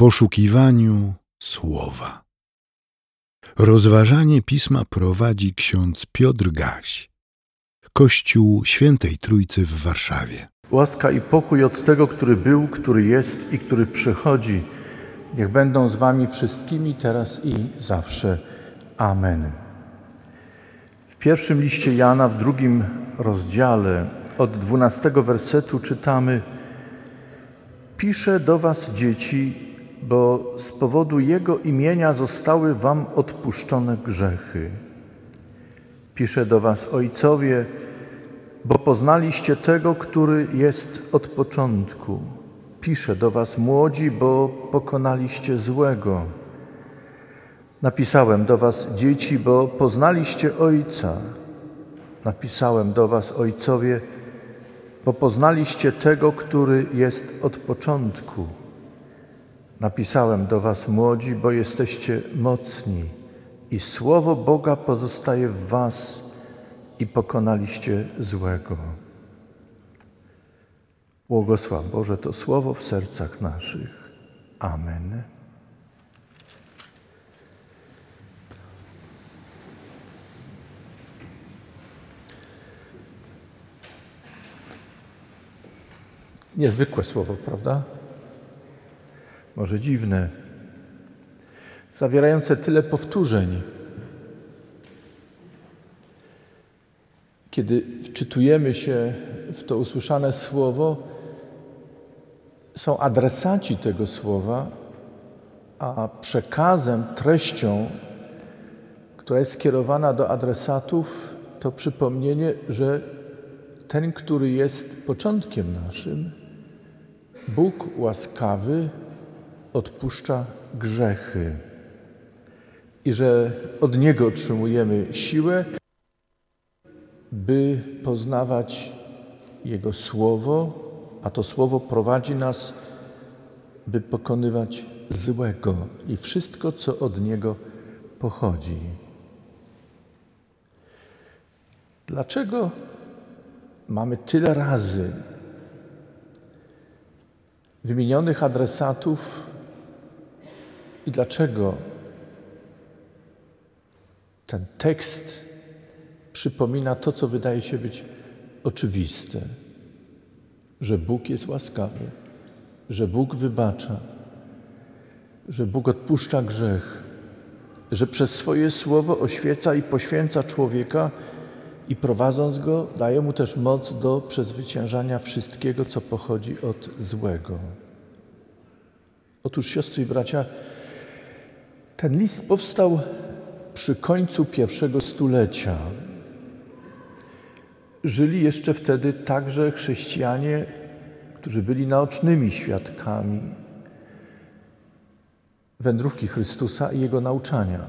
poszukiwaniu słowa. Rozważanie pisma prowadzi ksiądz Piotr Gaś, Kościół Świętej Trójcy w Warszawie. Łaska i pokój od tego, który był, który jest i który przychodzi, niech będą z Wami wszystkimi teraz i zawsze. Amen. W pierwszym liście Jana, w drugim rozdziale, od dwunastego wersetu czytamy: Piszę do Was, dzieci, bo z powodu Jego imienia zostały Wam odpuszczone grzechy. Piszę do Was, ojcowie, bo poznaliście tego, który jest od początku. Piszę do Was, młodzi, bo pokonaliście złego. Napisałem do Was, dzieci, bo poznaliście Ojca. Napisałem do Was, ojcowie, bo poznaliście tego, który jest od początku. Napisałem do Was, młodzi, bo jesteście mocni i słowo Boga pozostaje w Was i pokonaliście złego. Błogosław Boże to słowo w sercach naszych. Amen. Niezwykłe słowo, prawda? Może dziwne, zawierające tyle powtórzeń. Kiedy wczytujemy się w to usłyszane słowo, są adresaci tego słowa, a przekazem, treścią, która jest skierowana do adresatów, to przypomnienie, że ten, który jest początkiem naszym, Bóg łaskawy, odpuszcza grzechy i że od Niego otrzymujemy siłę, by poznawać Jego Słowo, a to Słowo prowadzi nas, by pokonywać złego i wszystko, co od Niego pochodzi. Dlaczego mamy tyle razy wymienionych adresatów i dlaczego ten tekst przypomina to, co wydaje się być oczywiste, że Bóg jest łaskawy, że Bóg wybacza, że Bóg odpuszcza grzech, że przez swoje słowo oświeca i poświęca człowieka i prowadząc go, daje mu też moc do przezwyciężania wszystkiego, co pochodzi od złego. Otóż, siostry i bracia, ten list powstał przy końcu pierwszego stulecia. Żyli jeszcze wtedy także chrześcijanie, którzy byli naocznymi świadkami wędrówki Chrystusa i Jego nauczania.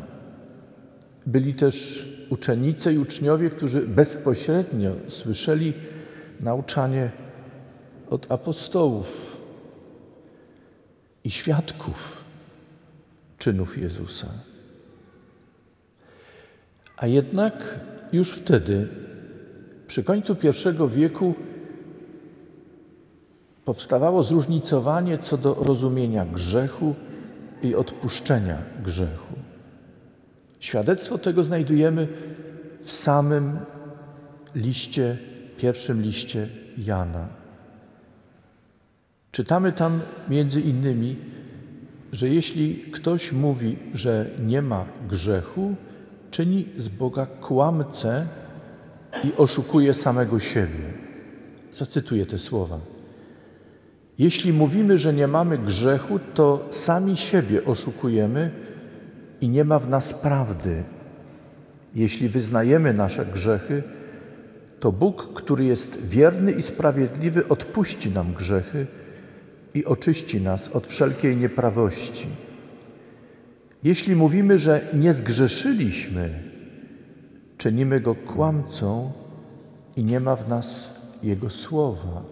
Byli też uczennice i uczniowie, którzy bezpośrednio słyszeli nauczanie od apostołów i świadków czynów Jezusa. A jednak już wtedy, przy końcu I wieku, powstawało zróżnicowanie co do rozumienia grzechu i odpuszczenia grzechu. Świadectwo tego znajdujemy w samym liście, pierwszym liście Jana. Czytamy tam między innymi, że jeśli ktoś mówi, że nie ma grzechu, czyni z Boga kłamcę i oszukuje samego siebie. Zacytuję te słowa. Jeśli mówimy, że nie mamy grzechu, to sami siebie oszukujemy i nie ma w nas prawdy. Jeśli wyznajemy nasze grzechy, to Bóg, który jest wierny i sprawiedliwy, odpuści nam grzechy i oczyści nas od wszelkiej nieprawości. Jeśli mówimy, że nie zgrzeszyliśmy, czynimy go kłamcą i nie ma w nas Jego słowa.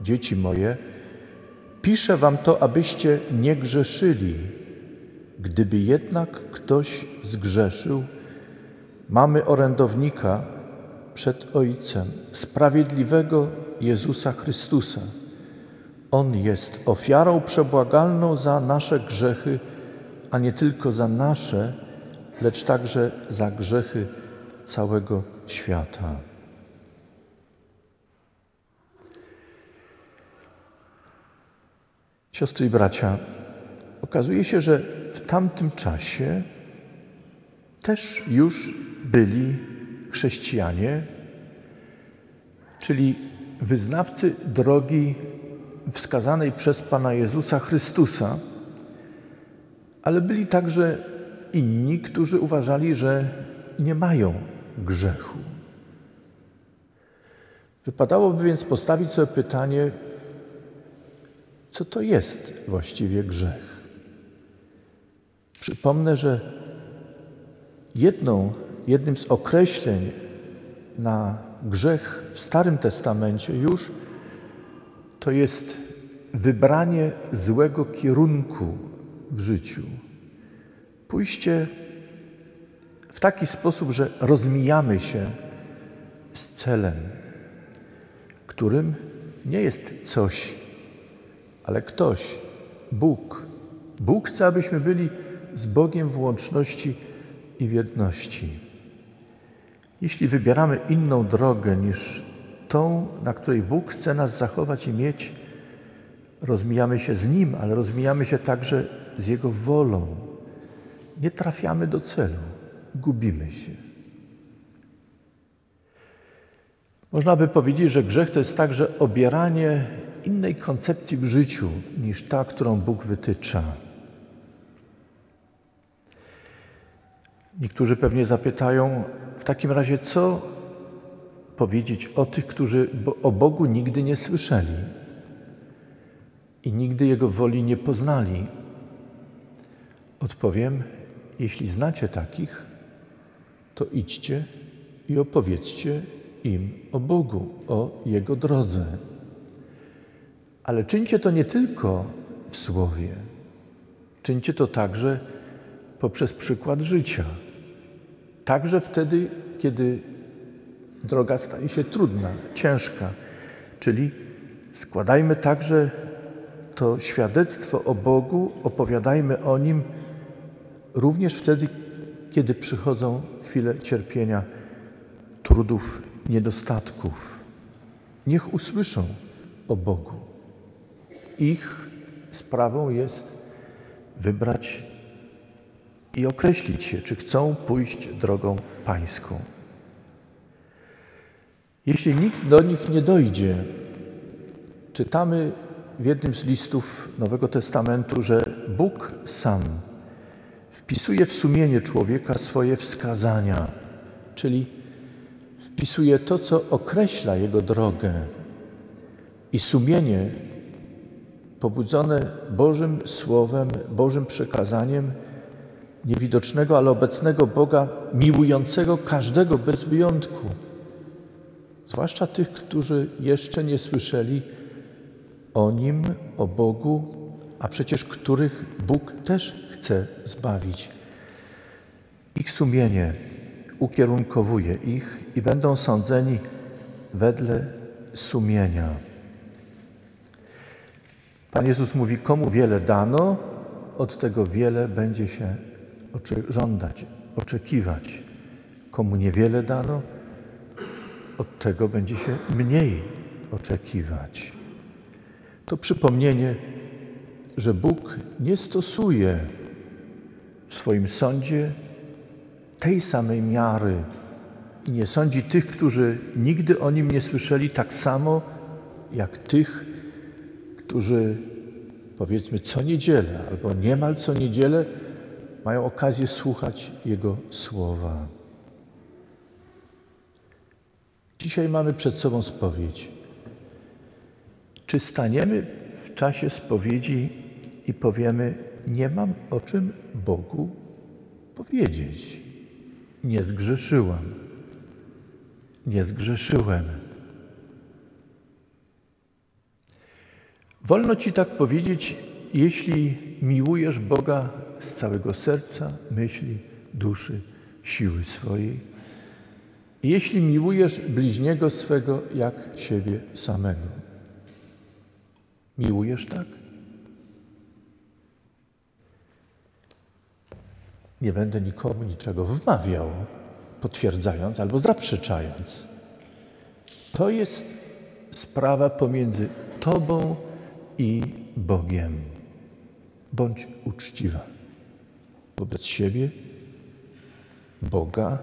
Dzieci moje, piszę Wam to, abyście nie grzeszyli. Gdyby jednak ktoś zgrzeszył, mamy orędownika przed Ojcem, sprawiedliwego Jezusa Chrystusa On jest ofiarą przebłagalną za nasze grzechy, a nie tylko za nasze, lecz także za grzechy całego świata. Siostry i bracia, okazuje się, że w tamtym czasie też już byli chrześcijanie, czyli wyznawcy drogi wskazanej przez Pana Jezusa Chrystusa, ale byli także inni, którzy uważali, że nie mają grzechu. Wypadałoby więc postawić sobie pytanie, co to jest właściwie grzech. Przypomnę, że jedną, jednym z określeń na grzech w Starym Testamencie już to jest wybranie złego kierunku w życiu. Pójście w taki sposób, że rozmijamy się z celem, którym nie jest coś, ale ktoś, Bóg. Bóg chce, abyśmy byli z Bogiem w łączności i w jedności. Jeśli wybieramy inną drogę niż tą, na której Bóg chce nas zachować i mieć, rozmijamy się z Nim, ale rozmijamy się także z Jego wolą. Nie trafiamy do celu, gubimy się. Można by powiedzieć, że grzech to jest także obieranie innej koncepcji w życiu niż ta, którą Bóg wytycza. Niektórzy pewnie zapytają, w takim razie co powiedzieć o tych, którzy o Bogu nigdy nie słyszeli i nigdy Jego woli nie poznali? Odpowiem, jeśli znacie takich, to idźcie i opowiedzcie im o Bogu, o Jego drodze. Ale czyńcie to nie tylko w słowie, czyńcie to także poprzez przykład życia. Także wtedy, kiedy droga staje się trudna, ciężka. Czyli składajmy także to świadectwo o Bogu, opowiadajmy o Nim również wtedy, kiedy przychodzą chwile cierpienia, trudów, niedostatków. Niech usłyszą o Bogu. Ich sprawą jest wybrać i określić się, czy chcą pójść drogą pańską. Jeśli nikt do nich nie dojdzie, czytamy w jednym z listów Nowego Testamentu, że Bóg sam wpisuje w sumienie człowieka swoje wskazania, czyli wpisuje to, co określa jego drogę. I sumienie pobudzone Bożym Słowem, Bożym przekazaniem niewidocznego, ale obecnego Boga, miłującego każdego bez wyjątku, zwłaszcza tych, którzy jeszcze nie słyszeli o Nim, o Bogu, a przecież których Bóg też chce zbawić. Ich sumienie ukierunkowuje ich i będą sądzeni wedle sumienia. Pan Jezus mówi: Komu wiele dano, od tego wiele będzie się żądać, oczekiwać. Komu niewiele dano, od tego będzie się mniej oczekiwać. To przypomnienie, że Bóg nie stosuje w swoim sądzie tej samej miary i nie sądzi tych, którzy nigdy o nim nie słyszeli, tak samo jak tych, którzy powiedzmy co niedzielę albo niemal co niedzielę mają okazję słuchać Jego słowa. Dzisiaj mamy przed sobą spowiedź. Czy staniemy w czasie spowiedzi i powiemy: Nie mam o czym Bogu powiedzieć? Nie zgrzeszyłam. Nie zgrzeszyłem. Wolno ci tak powiedzieć, jeśli miłujesz Boga z całego serca, myśli, duszy, siły swojej. Jeśli miłujesz bliźniego swego jak siebie samego. Miłujesz tak? Nie będę nikomu niczego wmawiał, potwierdzając albo zaprzeczając. To jest sprawa pomiędzy Tobą i Bogiem. Bądź uczciwa wobec siebie, Boga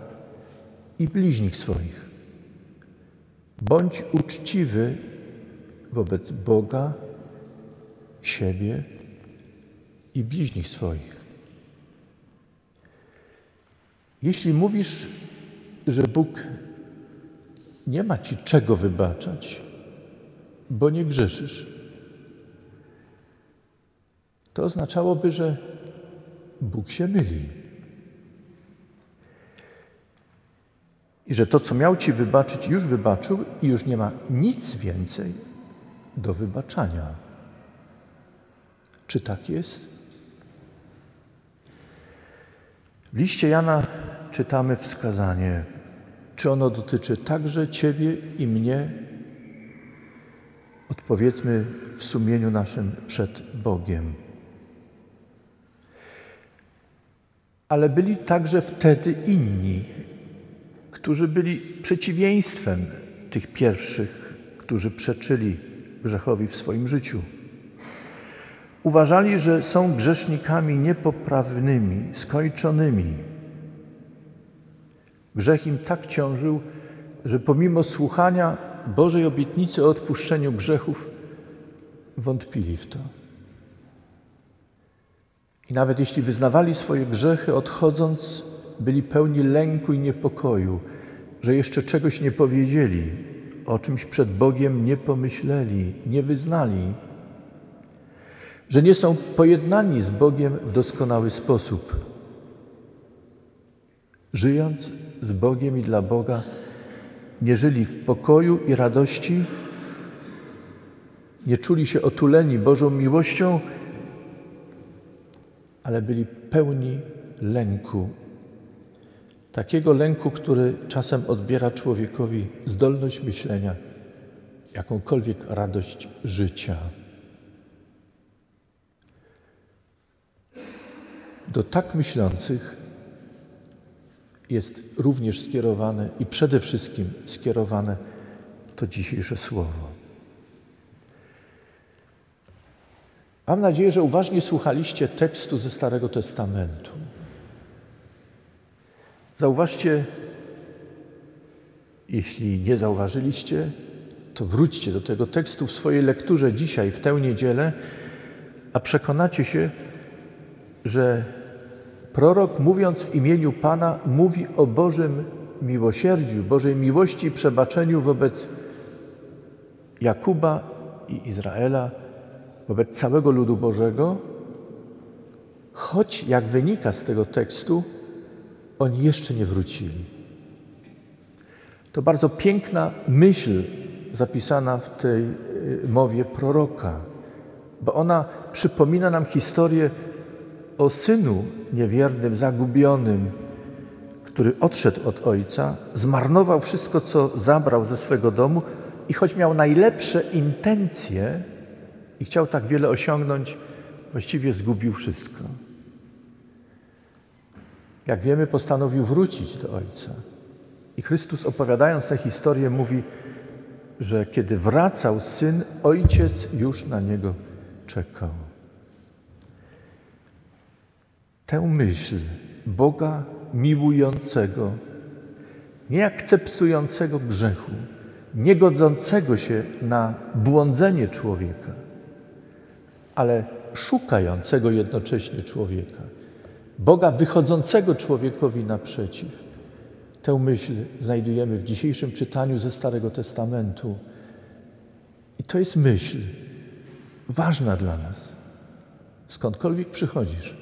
i bliźnich swoich. Bądź uczciwy wobec Boga, siebie i bliźnich swoich. Jeśli mówisz, że Bóg nie ma ci czego wybaczać, bo nie grzeszysz, to oznaczałoby, że Bóg się myli. I że to, co miał ci wybaczyć, już wybaczył i już nie ma nic więcej do wybaczania. Czy tak jest? W liście Jana czytamy wskazanie, czy ono dotyczy także Ciebie i mnie? Odpowiedzmy w sumieniu naszym przed Bogiem. Ale byli także wtedy inni, którzy byli przeciwieństwem tych pierwszych, którzy przeczyli grzechowi w swoim życiu. Uważali, że są grzesznikami niepoprawnymi, skończonymi. Grzech im tak ciążył, że pomimo słuchania Bożej obietnicy o odpuszczeniu grzechów, wątpili w to. I nawet jeśli wyznawali swoje grzechy, odchodząc, byli pełni lęku i niepokoju, że jeszcze czegoś nie powiedzieli, o czymś przed Bogiem nie pomyśleli, nie wyznali, że nie są pojednani z Bogiem w doskonały sposób. Żyjąc z Bogiem i dla Boga, nie żyli w pokoju i radości, nie czuli się otuleni Bożą miłością, ale byli pełni lęku. Takiego lęku, który czasem odbiera człowiekowi zdolność myślenia, jakąkolwiek radość życia. Do tak myślących jest również skierowane i przede wszystkim skierowane to dzisiejsze słowo. Mam nadzieję, że uważnie słuchaliście tekstu ze Starego Testamentu. Zauważcie, jeśli nie zauważyliście, to wróćcie do tego tekstu w swojej lekturze dzisiaj, w tę niedzielę, a przekonacie się, że prorok, mówiąc w imieniu Pana, mówi o Bożym miłosierdziu, Bożej miłości i przebaczeniu wobec Jakuba i Izraela wobec całego ludu Bożego, choć, jak wynika z tego tekstu, oni jeszcze nie wrócili. To bardzo piękna myśl zapisana w tej y, mowie proroka, bo ona przypomina nam historię o synu niewiernym, zagubionym, który odszedł od ojca, zmarnował wszystko, co zabrał ze swego domu i choć miał najlepsze intencje, i chciał tak wiele osiągnąć, właściwie zgubił wszystko. Jak wiemy, postanowił wrócić do Ojca. I Chrystus, opowiadając tę historię, mówi, że kiedy wracał syn, ojciec już na niego czekał. Tę myśl Boga miłującego, nie akceptującego grzechu, nie godzącego się na błądzenie człowieka, ale szukającego jednocześnie człowieka, Boga wychodzącego człowiekowi naprzeciw. Tę myśl znajdujemy w dzisiejszym czytaniu ze Starego Testamentu. I to jest myśl ważna dla nas. Skądkolwiek przychodzisz,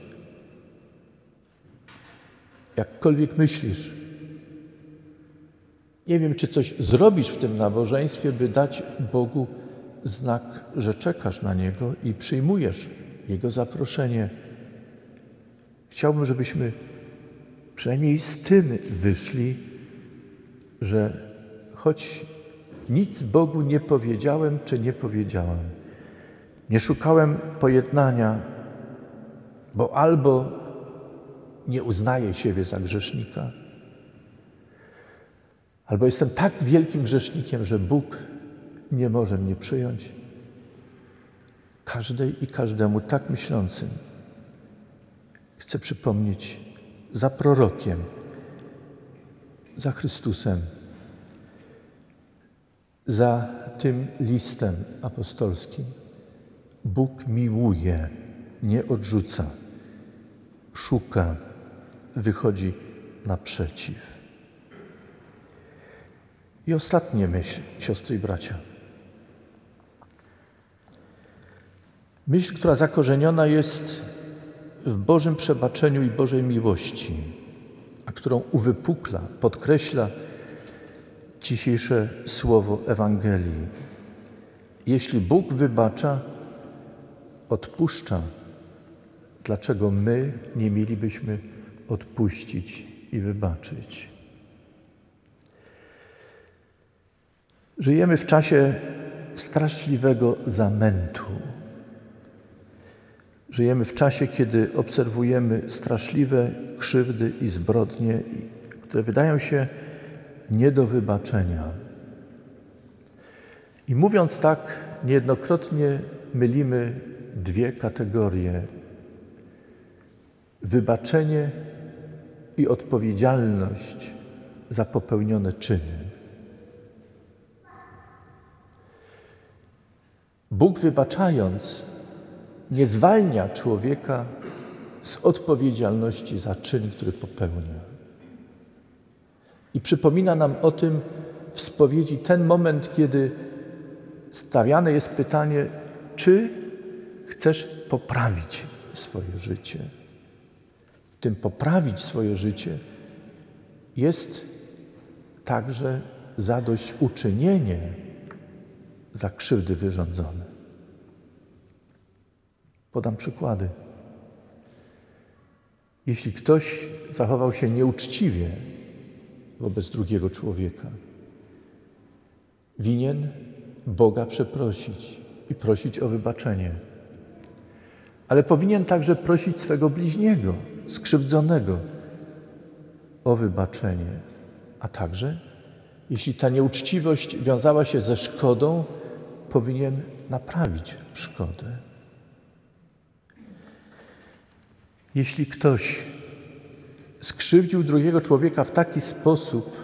jakkolwiek myślisz, nie wiem, czy coś zrobisz w tym nabożeństwie, by dać Bogu znak, że czekasz na Niego i przyjmujesz Jego zaproszenie. Chciałbym, żebyśmy przynajmniej z tym wyszli, że choć nic Bogu nie powiedziałem czy nie powiedziałam, Nie szukałem pojednania, bo albo nie uznaję siebie za grzesznika, albo jestem tak wielkim grzesznikiem, że Bóg nie może mnie przyjąć. Każdej i każdemu tak myślącym chcę przypomnieć za prorokiem, za Chrystusem, za tym listem apostolskim. Bóg miłuje, nie odrzuca, szuka, wychodzi naprzeciw. I ostatnie myśl, siostry i bracia. Myśl, która zakorzeniona jest w Bożym przebaczeniu i Bożej miłości, a którą uwypukla, podkreśla dzisiejsze słowo Ewangelii. Jeśli Bóg wybacza, odpuszcza, dlaczego my nie mielibyśmy odpuścić i wybaczyć? Żyjemy w czasie straszliwego zamętu. Żyjemy w czasie, kiedy obserwujemy straszliwe krzywdy i zbrodnie, które wydają się nie do wybaczenia. I mówiąc tak, niejednokrotnie mylimy dwie kategorie: wybaczenie i odpowiedzialność za popełnione czyny. Bóg wybaczając, nie zwalnia człowieka z odpowiedzialności za czyn, który popełnia. I przypomina nam o tym w spowiedzi ten moment, kiedy stawiane jest pytanie, czy chcesz poprawić swoje życie. W tym poprawić swoje życie jest także zadośćuczynienie za krzywdy wyrządzone. Podam przykłady. Jeśli ktoś zachował się nieuczciwie wobec drugiego człowieka, winien Boga przeprosić i prosić o wybaczenie. Ale powinien także prosić swego bliźniego, skrzywdzonego o wybaczenie, a także, jeśli ta nieuczciwość wiązała się ze szkodą, powinien naprawić szkodę. Jeśli ktoś skrzywdził drugiego człowieka w taki sposób,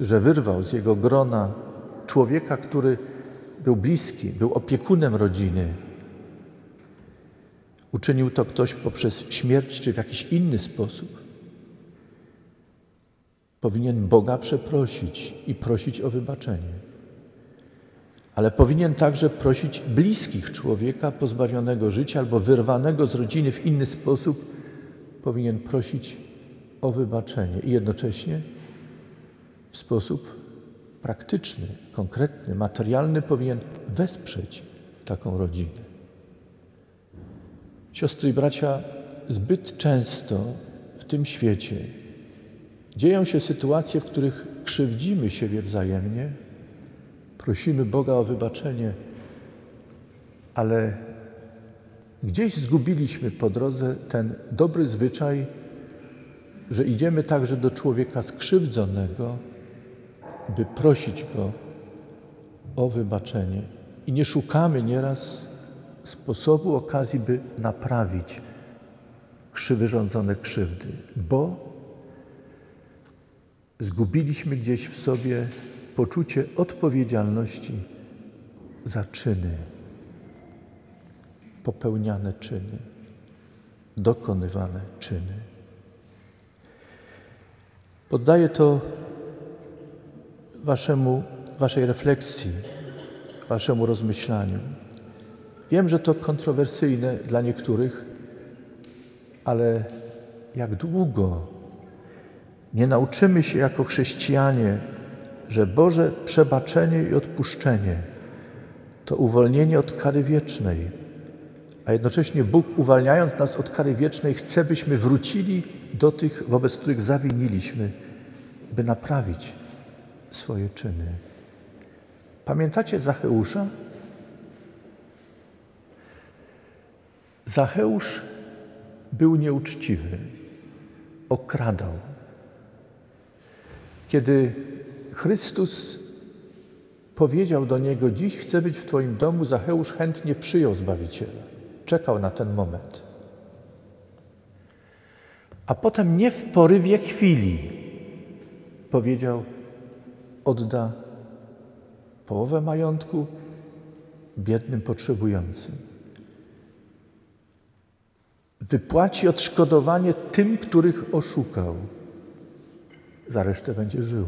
że wyrwał z jego grona człowieka, który był bliski, był opiekunem rodziny, uczynił to ktoś poprzez śmierć czy w jakiś inny sposób, powinien Boga przeprosić i prosić o wybaczenie. Ale powinien także prosić bliskich człowieka pozbawionego życia albo wyrwanego z rodziny w inny sposób, powinien prosić o wybaczenie i jednocześnie w sposób praktyczny, konkretny, materialny powinien wesprzeć taką rodzinę. Siostry i bracia, zbyt często w tym świecie dzieją się sytuacje, w których krzywdzimy siebie wzajemnie, prosimy Boga o wybaczenie, ale gdzieś zgubiliśmy po drodze ten dobry zwyczaj, że idziemy także do człowieka skrzywdzonego, by prosić go o wybaczenie. I nie szukamy nieraz sposobu, okazji, by naprawić wyrządzone krzywdy, bo zgubiliśmy gdzieś w sobie poczucie odpowiedzialności za czyny, popełniane czyny, dokonywane czyny. Poddaję to waszemu, waszej refleksji, waszemu rozmyślaniu. Wiem, że to kontrowersyjne dla niektórych, ale jak długo nie nauczymy się jako chrześcijanie, że Boże przebaczenie i odpuszczenie to uwolnienie od kary wiecznej, a jednocześnie Bóg, uwalniając nas od kary wiecznej, chce, byśmy wrócili do tych, wobec których zawiniliśmy, by naprawić swoje czyny. Pamiętacie Zacheusza? Zacheusz był nieuczciwy, okradał. Kiedy Chrystus powiedział do niego: Dziś chcę być w Twoim domu, Zacheusz chętnie przyjął Zbawiciela. Czekał na ten moment. A potem nie w porywie chwili powiedział: Odda połowę majątku biednym potrzebującym. Wypłaci odszkodowanie tym, których oszukał. Za resztę będzie żył.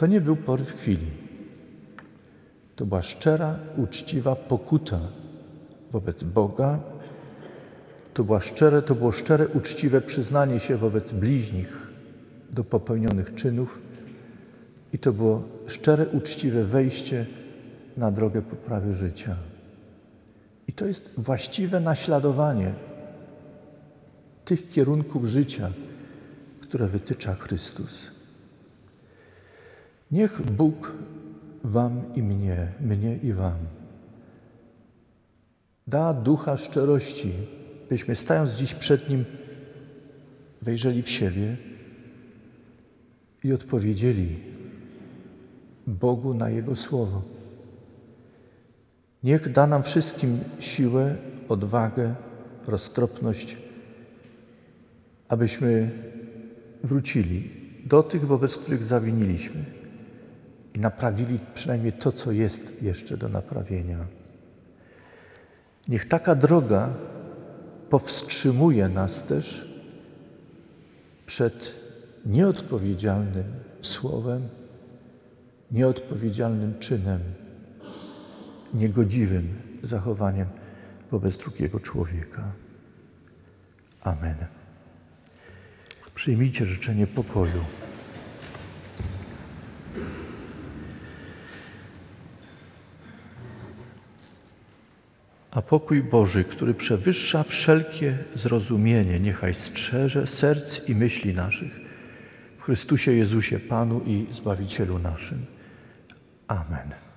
To nie był poryw chwili. To była szczera, uczciwa pokuta wobec Boga. To, była szczere, to było szczere, uczciwe przyznanie się wobec bliźnich do popełnionych czynów i to było szczere, uczciwe wejście na drogę poprawy życia. I to jest właściwe naśladowanie tych kierunków życia, które wytycza Chrystus. Niech Bóg Wam i mnie, mnie i Wam da ducha szczerości, byśmy stając dziś przed Nim wejrzeli w siebie i odpowiedzieli Bogu na Jego słowo. Niech da nam wszystkim siłę, odwagę, roztropność, abyśmy wrócili do tych, wobec których zawiniliśmy i naprawili przynajmniej to, co jest jeszcze do naprawienia. Niech taka droga powstrzymuje nas też przed nieodpowiedzialnym słowem, nieodpowiedzialnym czynem, niegodziwym zachowaniem wobec drugiego człowieka. Amen. Przyjmijcie życzenie pokoju. A pokój Boży, który przewyższa wszelkie zrozumienie, niechaj strzeże serc i myśli naszych w Chrystusie Jezusie, Panu i Zbawicielu naszym. Amen.